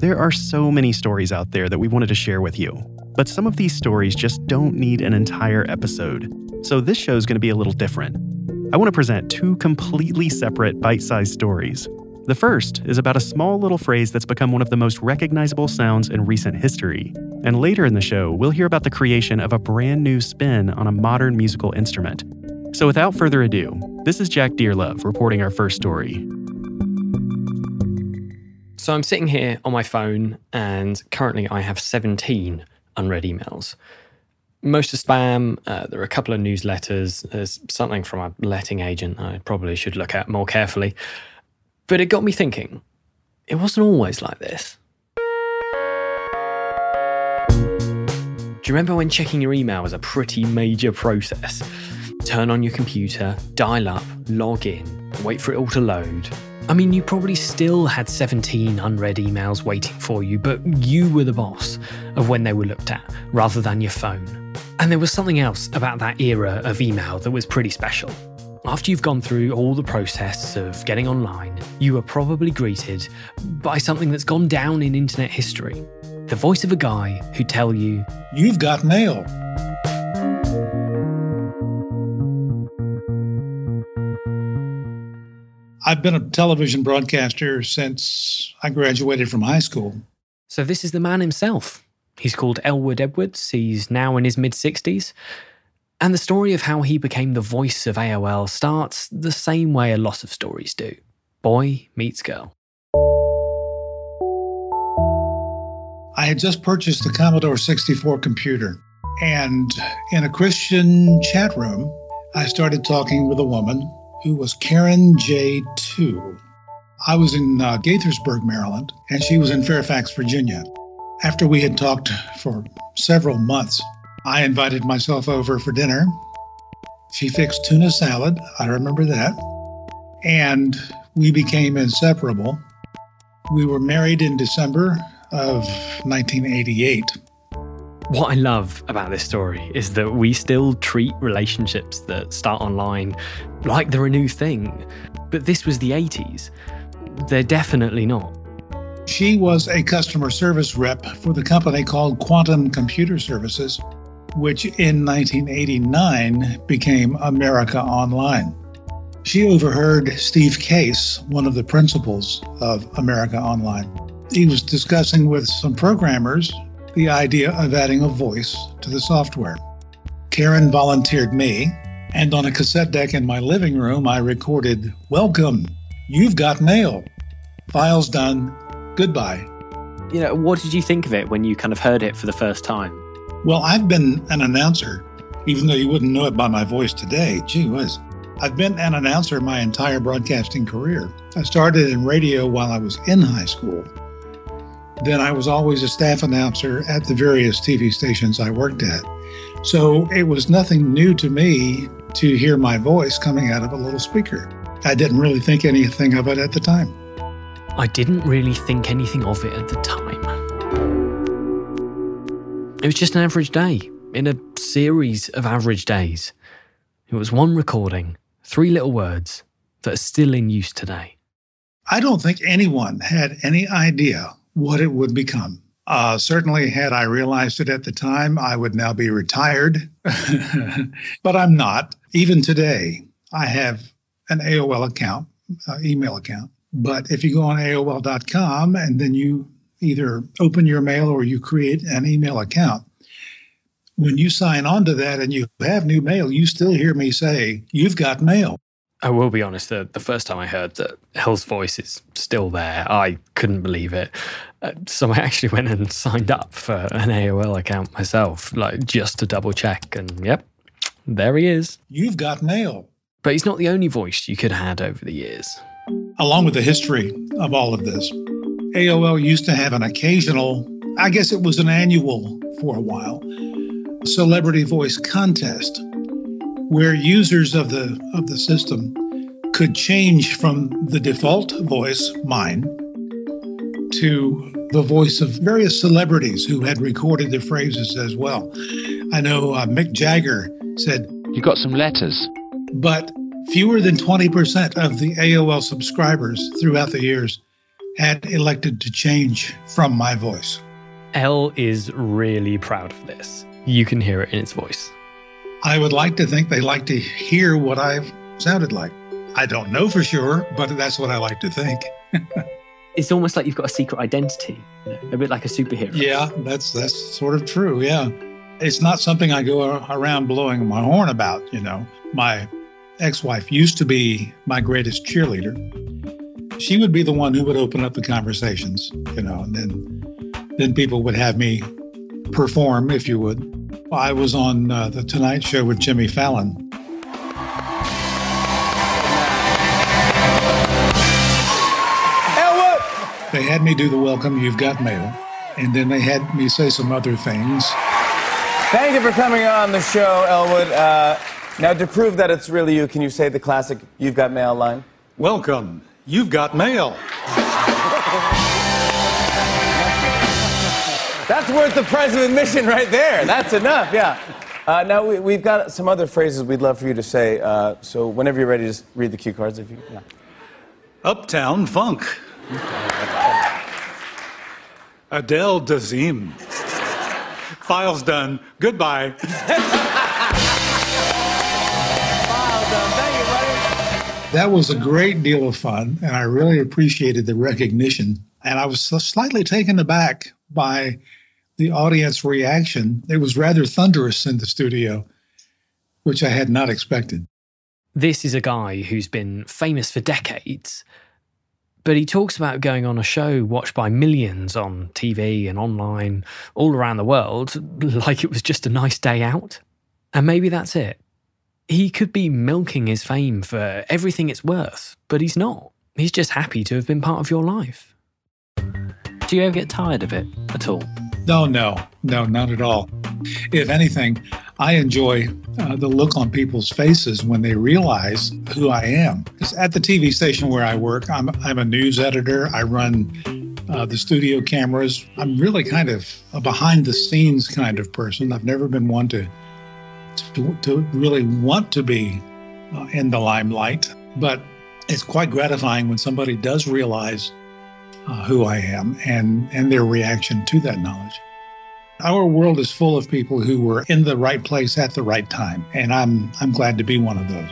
There are so many stories out there that we wanted to share with you, but some of these stories just don't need an entire episode. So this show is going to be a little different. I want to present two completely separate bite sized stories. The first is about a small little phrase that's become one of the most recognizable sounds in recent history. And later in the show, we'll hear about the creation of a brand new spin on a modern musical instrument. So without further ado, this is Jack Dearlove reporting our first story. So I'm sitting here on my phone, and currently I have 17 unread emails. Most are spam. Uh, there are a couple of newsletters. There's something from a letting agent I probably should look at more carefully. But it got me thinking it wasn't always like this. Do you remember when checking your email was a pretty major process? Turn on your computer, dial up, log in, wait for it all to load, I mean, you probably still had 17 unread emails waiting for you, but you were the boss of when they were looked at rather than your phone. And there was something else about that era of email that was pretty special. After you've gone through all the process of getting online, you are probably greeted by something that's gone down in internet history the voice of a guy who'd tell you, You've got mail. I've been a television broadcaster since I graduated from high school. So, this is the man himself. He's called Elwood Edwards. He's now in his mid 60s. And the story of how he became the voice of AOL starts the same way a lot of stories do boy meets girl. I had just purchased a Commodore 64 computer. And in a Christian chat room, I started talking with a woman who was Karen J2. I was in uh, Gaithersburg, Maryland, and she was in Fairfax, Virginia. After we had talked for several months, I invited myself over for dinner. She fixed tuna salad, I remember that, and we became inseparable. We were married in December of 1988. What I love about this story is that we still treat relationships that start online like they're a new thing. But this was the 80s. They're definitely not. She was a customer service rep for the company called Quantum Computer Services, which in 1989 became America Online. She overheard Steve Case, one of the principals of America Online. He was discussing with some programmers the idea of adding a voice to the software. Karen volunteered me, and on a cassette deck in my living room, I recorded, Welcome, you've got mail. Files done, goodbye. You know, what did you think of it when you kind of heard it for the first time? Well, I've been an announcer, even though you wouldn't know it by my voice today. Gee whiz. I've been an announcer my entire broadcasting career. I started in radio while I was in high school then I was always a staff announcer at the various TV stations I worked at. So it was nothing new to me to hear my voice coming out of a little speaker. I didn't really think anything of it at the time. I didn't really think anything of it at the time. It was just an average day in a series of average days. It was one recording, three little words that are still in use today. I don't think anyone had any idea what it would become. Uh, certainly, had I realized it at the time, I would now be retired, but I'm not. Even today, I have an AOL account, uh, email account. But if you go on AOL.com and then you either open your mail or you create an email account, when you sign on to that and you have new mail, you still hear me say, You've got mail. I will be honest, the, the first time I heard that El's voice is still there, I couldn't believe it. Uh, so I actually went and signed up for an AOL account myself, like just to double check. And yep, there he is. You've got mail. But he's not the only voice you could have had over the years. Along with the history of all of this, AOL used to have an occasional I guess it was an annual for a while, celebrity voice contest where users of the of the system could change from the default voice, mine, to the voice of various celebrities who had recorded the phrases as well. I know uh, Mick Jagger said, You got some letters. But fewer than 20% of the AOL subscribers throughout the years had elected to change from my voice. L is really proud of this. You can hear it in its voice. I would like to think they like to hear what I've sounded like. I don't know for sure, but that's what I like to think. it's almost like you've got a secret identity, you know, a bit like a superhero. Yeah, that's that's sort of true. Yeah, it's not something I go around blowing my horn about. You know, my ex-wife used to be my greatest cheerleader. She would be the one who would open up the conversations. You know, and then then people would have me perform, if you would. I was on uh, the Tonight Show with Jimmy Fallon Elwood! They had me do the welcome, you've got mail, and then they had me say some other things. Thank you for coming on the show, Elwood. Uh, now, to prove that it's really you, can you say the classic You've Got Mail line? Welcome, you've got mail. That's worth the price of admission right there. That's enough, yeah. Uh, now, we, have got some other phrases we'd love for you to say. Uh, so, whenever you're ready, just read the cue cards if you. Yeah. Uptown Funk. Adele Dazeem. File's done. Goodbye. File done. Thank you, buddy. That was a great deal of fun, and I really appreciated the recognition. And I was slightly taken aback by the audience reaction. It was rather thunderous in the studio, which I had not expected. This is a guy who's been famous for decades but he talks about going on a show watched by millions on TV and online all around the world, like it was just a nice day out. And maybe that's it. He could be milking his fame for everything it's worth, but he's not. He's just happy to have been part of your life. Do you ever get tired of it at all? No, no, no, not at all. If anything, I enjoy uh, the look on people's faces when they realize who I am. At the TV station where I work, I'm, I'm a news editor. I run uh, the studio cameras. I'm really kind of a behind the scenes kind of person. I've never been one to to, to really want to be uh, in the limelight, but it's quite gratifying when somebody does realize uh, who I am and and their reaction to that knowledge. Our world is full of people who were in the right place at the right time, and I'm I'm glad to be one of those.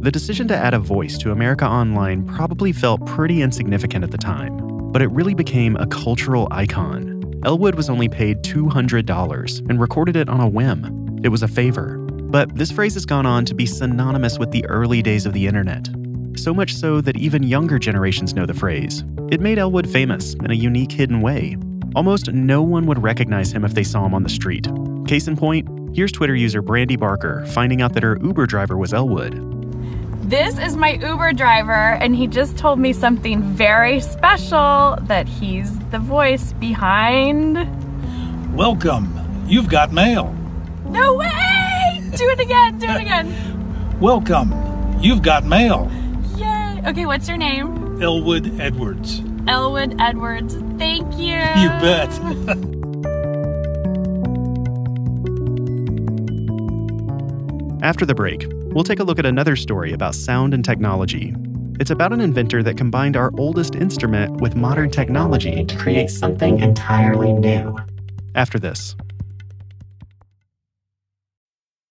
The decision to add a voice to America Online probably felt pretty insignificant at the time, but it really became a cultural icon. Elwood was only paid $200 and recorded it on a whim. It was a favor, but this phrase has gone on to be synonymous with the early days of the internet. So much so that even younger generations know the phrase. It made Elwood famous in a unique hidden way. Almost no one would recognize him if they saw him on the street. Case in point, here's Twitter user Brandy Barker finding out that her Uber driver was Elwood. This is my Uber driver, and he just told me something very special that he's the voice behind. Welcome. You've got mail. No way! do it again. Do it again. Welcome. You've got mail. Yay. Okay, what's your name? Elwood Edwards. Elwood Edwards. Thank you. You bet. After the break, we'll take a look at another story about sound and technology. It's about an inventor that combined our oldest instrument with modern technology to create something entirely new. After this.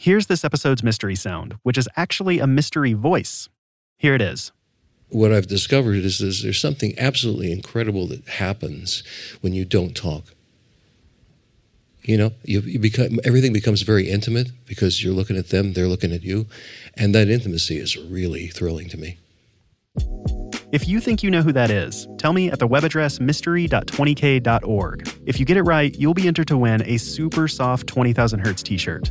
Here's this episode's mystery sound, which is actually a mystery voice. Here it is. What I've discovered is, is there's something absolutely incredible that happens when you don't talk. You know, you, you become everything becomes very intimate because you're looking at them, they're looking at you, and that intimacy is really thrilling to me. If you think you know who that is, tell me at the web address mystery.20k.org. If you get it right, you'll be entered to win a super soft 20,000 Hertz t shirt.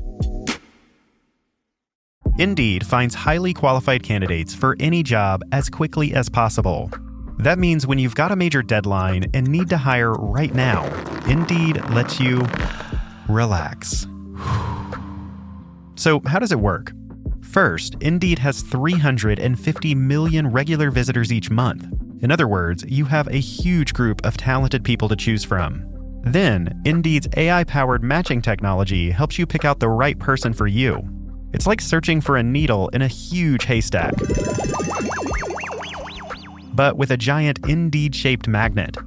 Indeed finds highly qualified candidates for any job as quickly as possible. That means when you've got a major deadline and need to hire right now, Indeed lets you relax. So, how does it work? First, Indeed has 350 million regular visitors each month. In other words, you have a huge group of talented people to choose from. Then, Indeed's AI powered matching technology helps you pick out the right person for you. It's like searching for a needle in a huge haystack, but with a giant Indeed shaped magnet.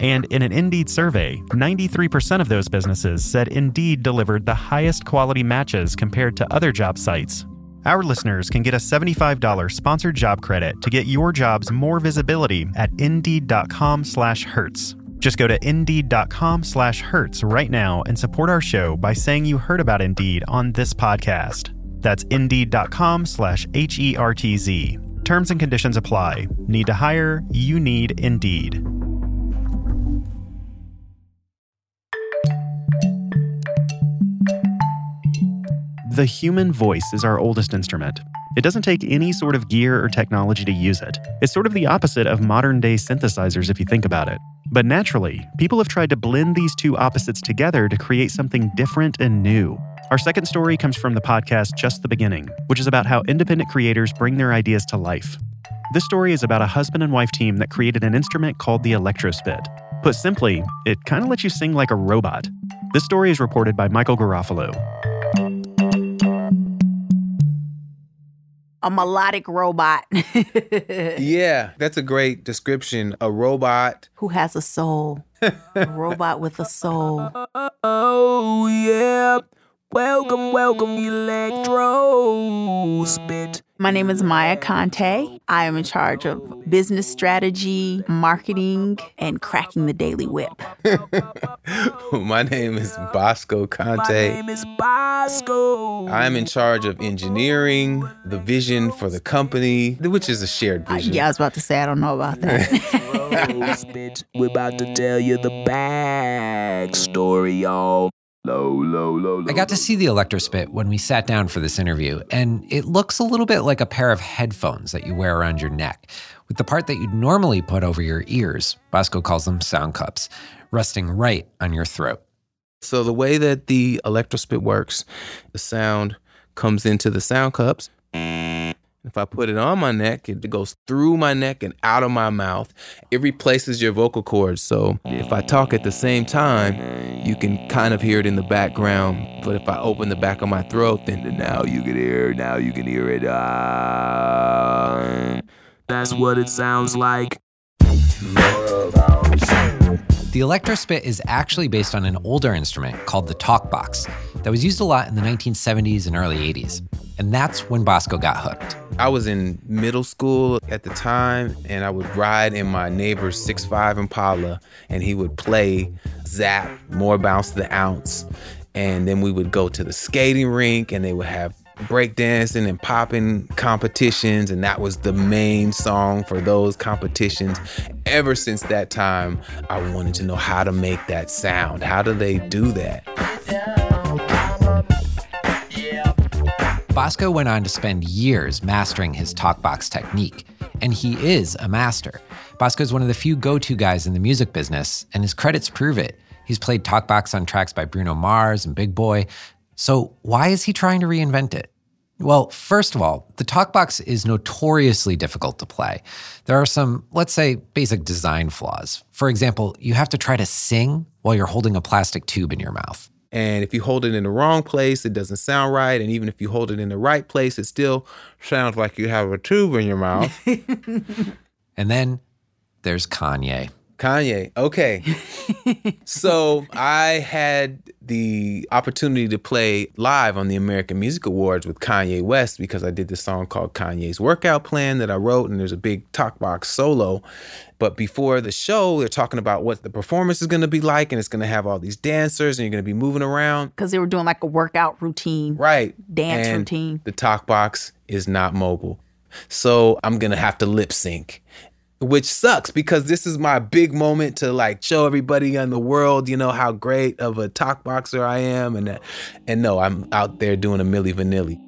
And in an Indeed survey, 93% of those businesses said Indeed delivered the highest quality matches compared to other job sites. Our listeners can get a $75 sponsored job credit to get your jobs more visibility at indeed.com/hertz. Just go to Indeed.com slash Hertz right now and support our show by saying you heard about Indeed on this podcast. That's Indeed.com slash H-E-R-T-Z. Terms and conditions apply. Need to hire? You need Indeed. The human voice is our oldest instrument. It doesn't take any sort of gear or technology to use it. It's sort of the opposite of modern day synthesizers if you think about it. But naturally, people have tried to blend these two opposites together to create something different and new. Our second story comes from the podcast Just the Beginning, which is about how independent creators bring their ideas to life. This story is about a husband and wife team that created an instrument called the Electrospit. Put simply, it kind of lets you sing like a robot. This story is reported by Michael Garofalo. A melodic robot Yeah, that's a great description. A robot. who has a soul. a robot with a soul. Oh yeah. Welcome, welcome, Electro Spit. My name is Maya Kante. I am in charge of business strategy, marketing, and cracking the daily whip. My name is Bosco Kante. My name is Bosco. I'm in charge of engineering, the vision for the company, which is a shared Uh, vision. yeah, I was about to say I don't know about that. We're about to tell you the backstory, y'all. Low, low, low, low. I got to see the Electrospit when we sat down for this interview, and it looks a little bit like a pair of headphones that you wear around your neck, with the part that you'd normally put over your ears, Bosco calls them sound cups, resting right on your throat. So the way that the electrospit works, the sound comes into the sound cups. If I put it on my neck, it goes through my neck and out of my mouth. It replaces your vocal cords. So if I talk at the same time, you can kind of hear it in the background. But if I open the back of my throat, then now you can hear. Now you can hear it. Ah. That's what it sounds like. The Electrospit is actually based on an older instrument called the talkbox that was used a lot in the 1970s and early 80s. And that's when Bosco got hooked. I was in middle school at the time, and I would ride in my neighbor's 6'5 Impala, and he would play Zapp, More Bounce the Ounce. And then we would go to the skating rink, and they would have breakdancing and popping competitions, and that was the main song for those competitions. Ever since that time, I wanted to know how to make that sound. How do they do that? Bosco went on to spend years mastering his talkbox technique, and he is a master. Bosco is one of the few go to guys in the music business, and his credits prove it. He's played talkbox on tracks by Bruno Mars and Big Boi. So, why is he trying to reinvent it? Well, first of all, the talkbox is notoriously difficult to play. There are some, let's say, basic design flaws. For example, you have to try to sing while you're holding a plastic tube in your mouth. And if you hold it in the wrong place, it doesn't sound right. And even if you hold it in the right place, it still sounds like you have a tube in your mouth. And then there's Kanye. Kanye. Okay. so I had the opportunity to play live on the American Music Awards with Kanye West because I did this song called Kanye's Workout Plan that I wrote, and there's a big talk box solo. But before the show, they're talking about what the performance is going to be like, and it's going to have all these dancers, and you're going to be moving around. Because they were doing like a workout routine, Right. dance And routine. The talk box is not mobile. So I'm going to have to lip sync, which sucks because this is my big moment to like show everybody in the world, you know, how great of a talk boxer I am. And, and no, I'm out there doing a Milli Vanilli.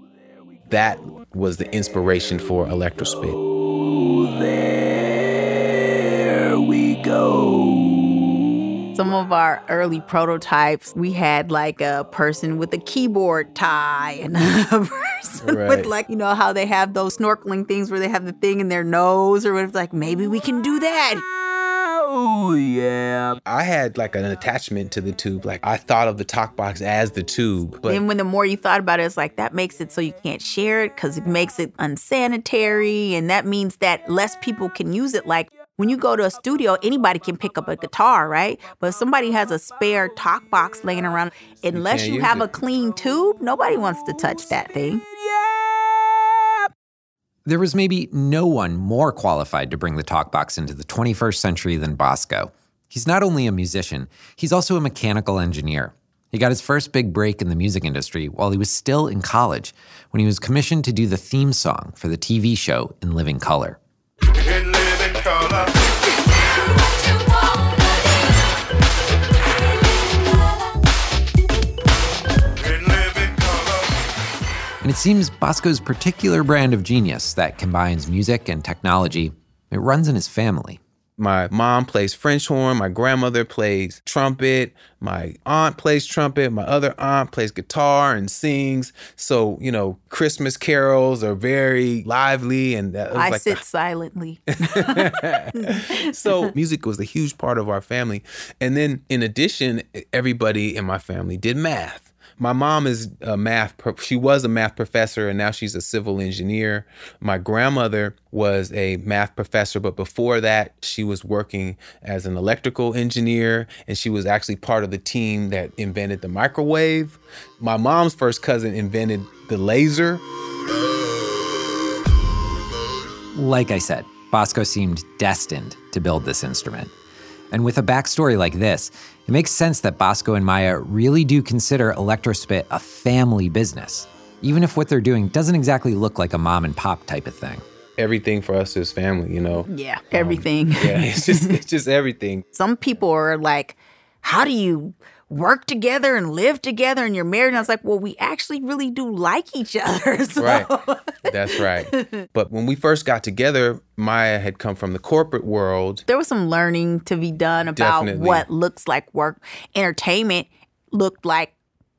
That was the inspiration for Electrospit. There we go. Some of our early prototypes, we had like a person with a keyboard tie and a person Right. with like, you know, how they have those snorkeling things where they have the thing in their nose or whatever. Like, maybe we can do that. Oh, yeah. I had like an attachment to the tube. Like I thought of the talk box as the tube, but then when the more you thought about it, it's like that makes it so you can't share it because it makes it unsanitary. And that means that less people can use it. Like when you go to a studio, anybody can pick up a guitar, right? But if somebody has a spare talk box laying around, unless can't you have it. a clean tube, nobody wants to touch that thing. There was maybe no one more qualified to bring the talk box into the 21st century than Bosco. He's not only a musician, he's also a mechanical engineer. He got his first big break in the music industry while he was still in college when he was commissioned to do the theme song for the TV show In Living Color. And it seems Bosco's particular brand of genius that combines music and technology, it runs in his family. My mom plays French horn. My grandmother plays trumpet. My aunt plays trumpet. My other aunt plays guitar and sings. So, you know, Christmas carols are very lively. And that was I like sit silently. so music was a huge part of our family. And then in addition, everybody in my family did math. My mom is a math, pro- she was a math professor and now she's a civil engineer. My grandmother was a math professor, but before that, she was working as an electrical engineer and she was actually part of the team that invented the microwave. My mom's first cousin invented the laser. Like I said, Bosco seemed destined to build this instrument. And with a backstory like this, it makes sense that Bosco and Maya really do consider Electrospit a family business, even if what they're doing doesn't exactly look like a mom and pop type of thing. Everything for us is family, you know? yeah, um, everything. Yeah, it's just it's just everything. Some people are like, how do you work together and live together and you're married? And I was like, well, we actually really do like each other. So. Right. That's right. But when we first got together, Maya had come from the corporate world. There was some learning to be done about Definitely. what looks like work. Entertainment looked like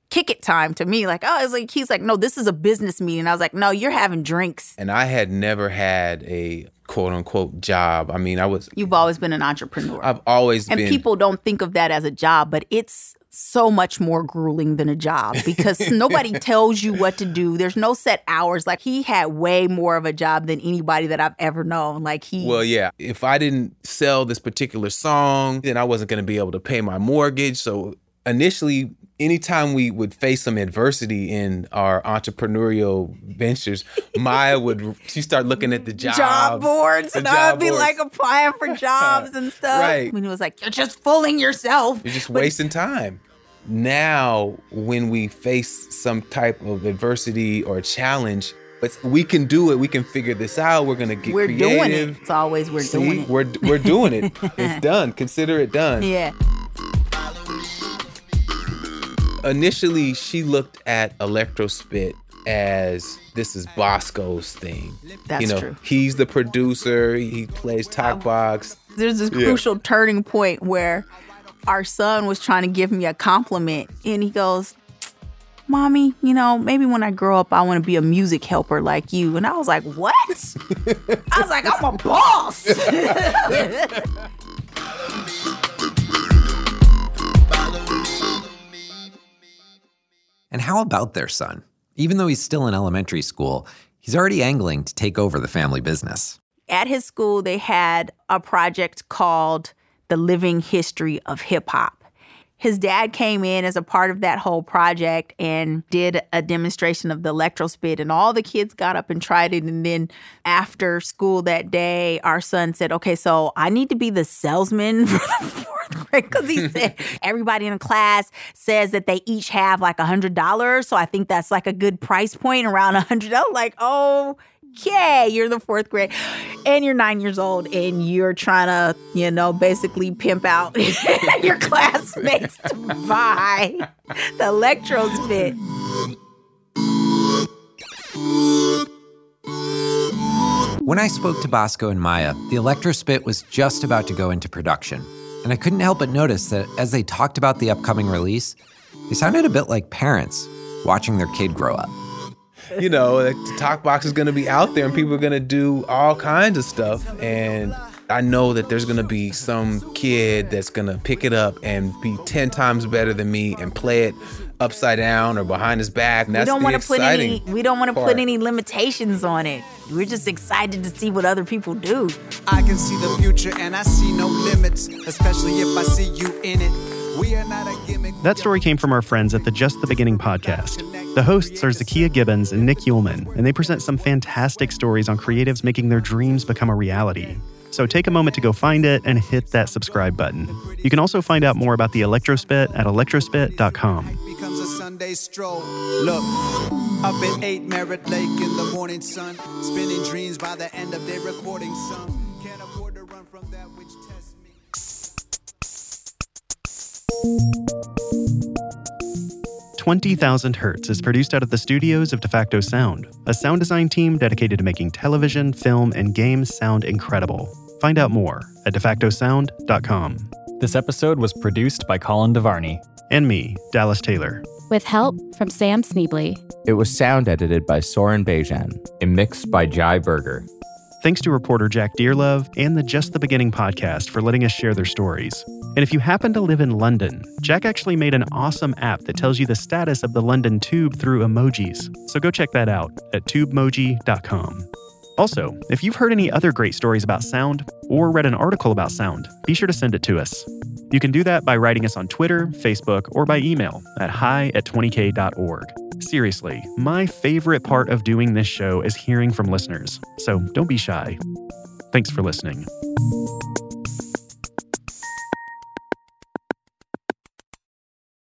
kick it time to me. Like, oh, it's like he's like, no, this is a business meeting. I was like, no, you're having drinks. And I had never had a quote unquote job. I mean, I was You've always been an entrepreneur. I've always been and been people don't think of that as a job, but it's so much more grueling than a job because nobody tells you what to do. There's no set hours. Like he had way more of a job than anybody that I've ever known. Like he Well, yeah. If I didn't sell this particular song, then I wasn't going to be able to pay my mortgage. So initially, anytime we would face some adversity in our entrepreneurial ventures, Maya would she start looking at the jobs, job boards and job would be boards. like applying for jobs and stuff. Right. I mean, it was like, You're just fooling yourself. You're just But wasting time. Now, when we face some type of adversity or challenge, but we can do it. We can figure this out. We're gonna get it. We're creative. doing it. It's always we're See, doing it. we're we're doing it. it's done. Consider it done. Yeah. Initially, she looked at Electrospit as this is Bosco's thing. That's you know, true. He's the producer. He plays talk box. There's this Yeah. crucial turning point where our son was trying to give me a compliment and he goes, Mommy, you know, maybe when I grow up, I want to be a music helper like you. And I was like, What? I was like, I'm a boss. And how about their son? Even though he's still in elementary school, he's already angling to take over the family business. At his school, they had a project called the living history of hip hop. His dad came in as a part of that whole project and did a demonstration of the electrospit, and all the kids got up and tried it. And then after school that day, our son said, Okay, so I need to be the salesman for the because he said everybody in the class says that they each have like a $100. So I think that's like a good price point around a $100. Like, oh, okay, you're the fourth grade and you're nine years old and you're trying to, you know, basically pimp out your classmates to buy the Electrospit. When I spoke to Bosco and Maya, the Electrospit was just about to go into production. And I couldn't help but notice that as they talked about the upcoming release, they sounded a bit like parents watching their kid grow up. You know, like the talk box is going to be out there and people are going to do all kinds of stuff. And I know that there's going to be some kid that's going to pick it up and be 10 times better than me and play it upside down or behind his back. And We don't want to put any we don't want to put any limitations on it. We're just excited to see what other people do. I can see the future and I see no limits, especially if I see you in it. We are not a gimmick. That story came from our friends at the Just the Beginning podcast. The hosts are Zakiya Gibbons and Nick Yulman, and they present some fantastic stories on creatives making their dreams become a reality. So take a moment to go find it and hit that subscribe button. You can also find out more about the Electrospit at electrospit.com. becomes a Sunday stroll. Look, up at 8 Merritt Lake in the morning sun, spinning dreams by the end of their recording. Some can't afford to run from that 20,000 Hertz is produced out of the studios of De facto Sound, a sound design team dedicated to making television, film, and games sound incredible. Find out more at defactosound.com. This episode was produced by Colin DeVarney. And me, Dallas Taylor. With help from Sam Schneble. It was sound edited by Soren Bejan and mixed by Jai Berger. Thanks to reporter Jack Dearlove and the Just the Beginning podcast for letting us share their stories. And if you happen to live in London, Jack actually made an awesome app that tells you the status of the London tube through emojis. So go check that out at tubemoji.com. Also, if you've heard any other great stories about sound or read an article about sound, be sure to send it to us. You can do that by writing us on Twitter, Facebook, or by email at hi at 20k.org. Seriously, my favorite part of doing this show is hearing from listeners, so don't be shy. Thanks for listening.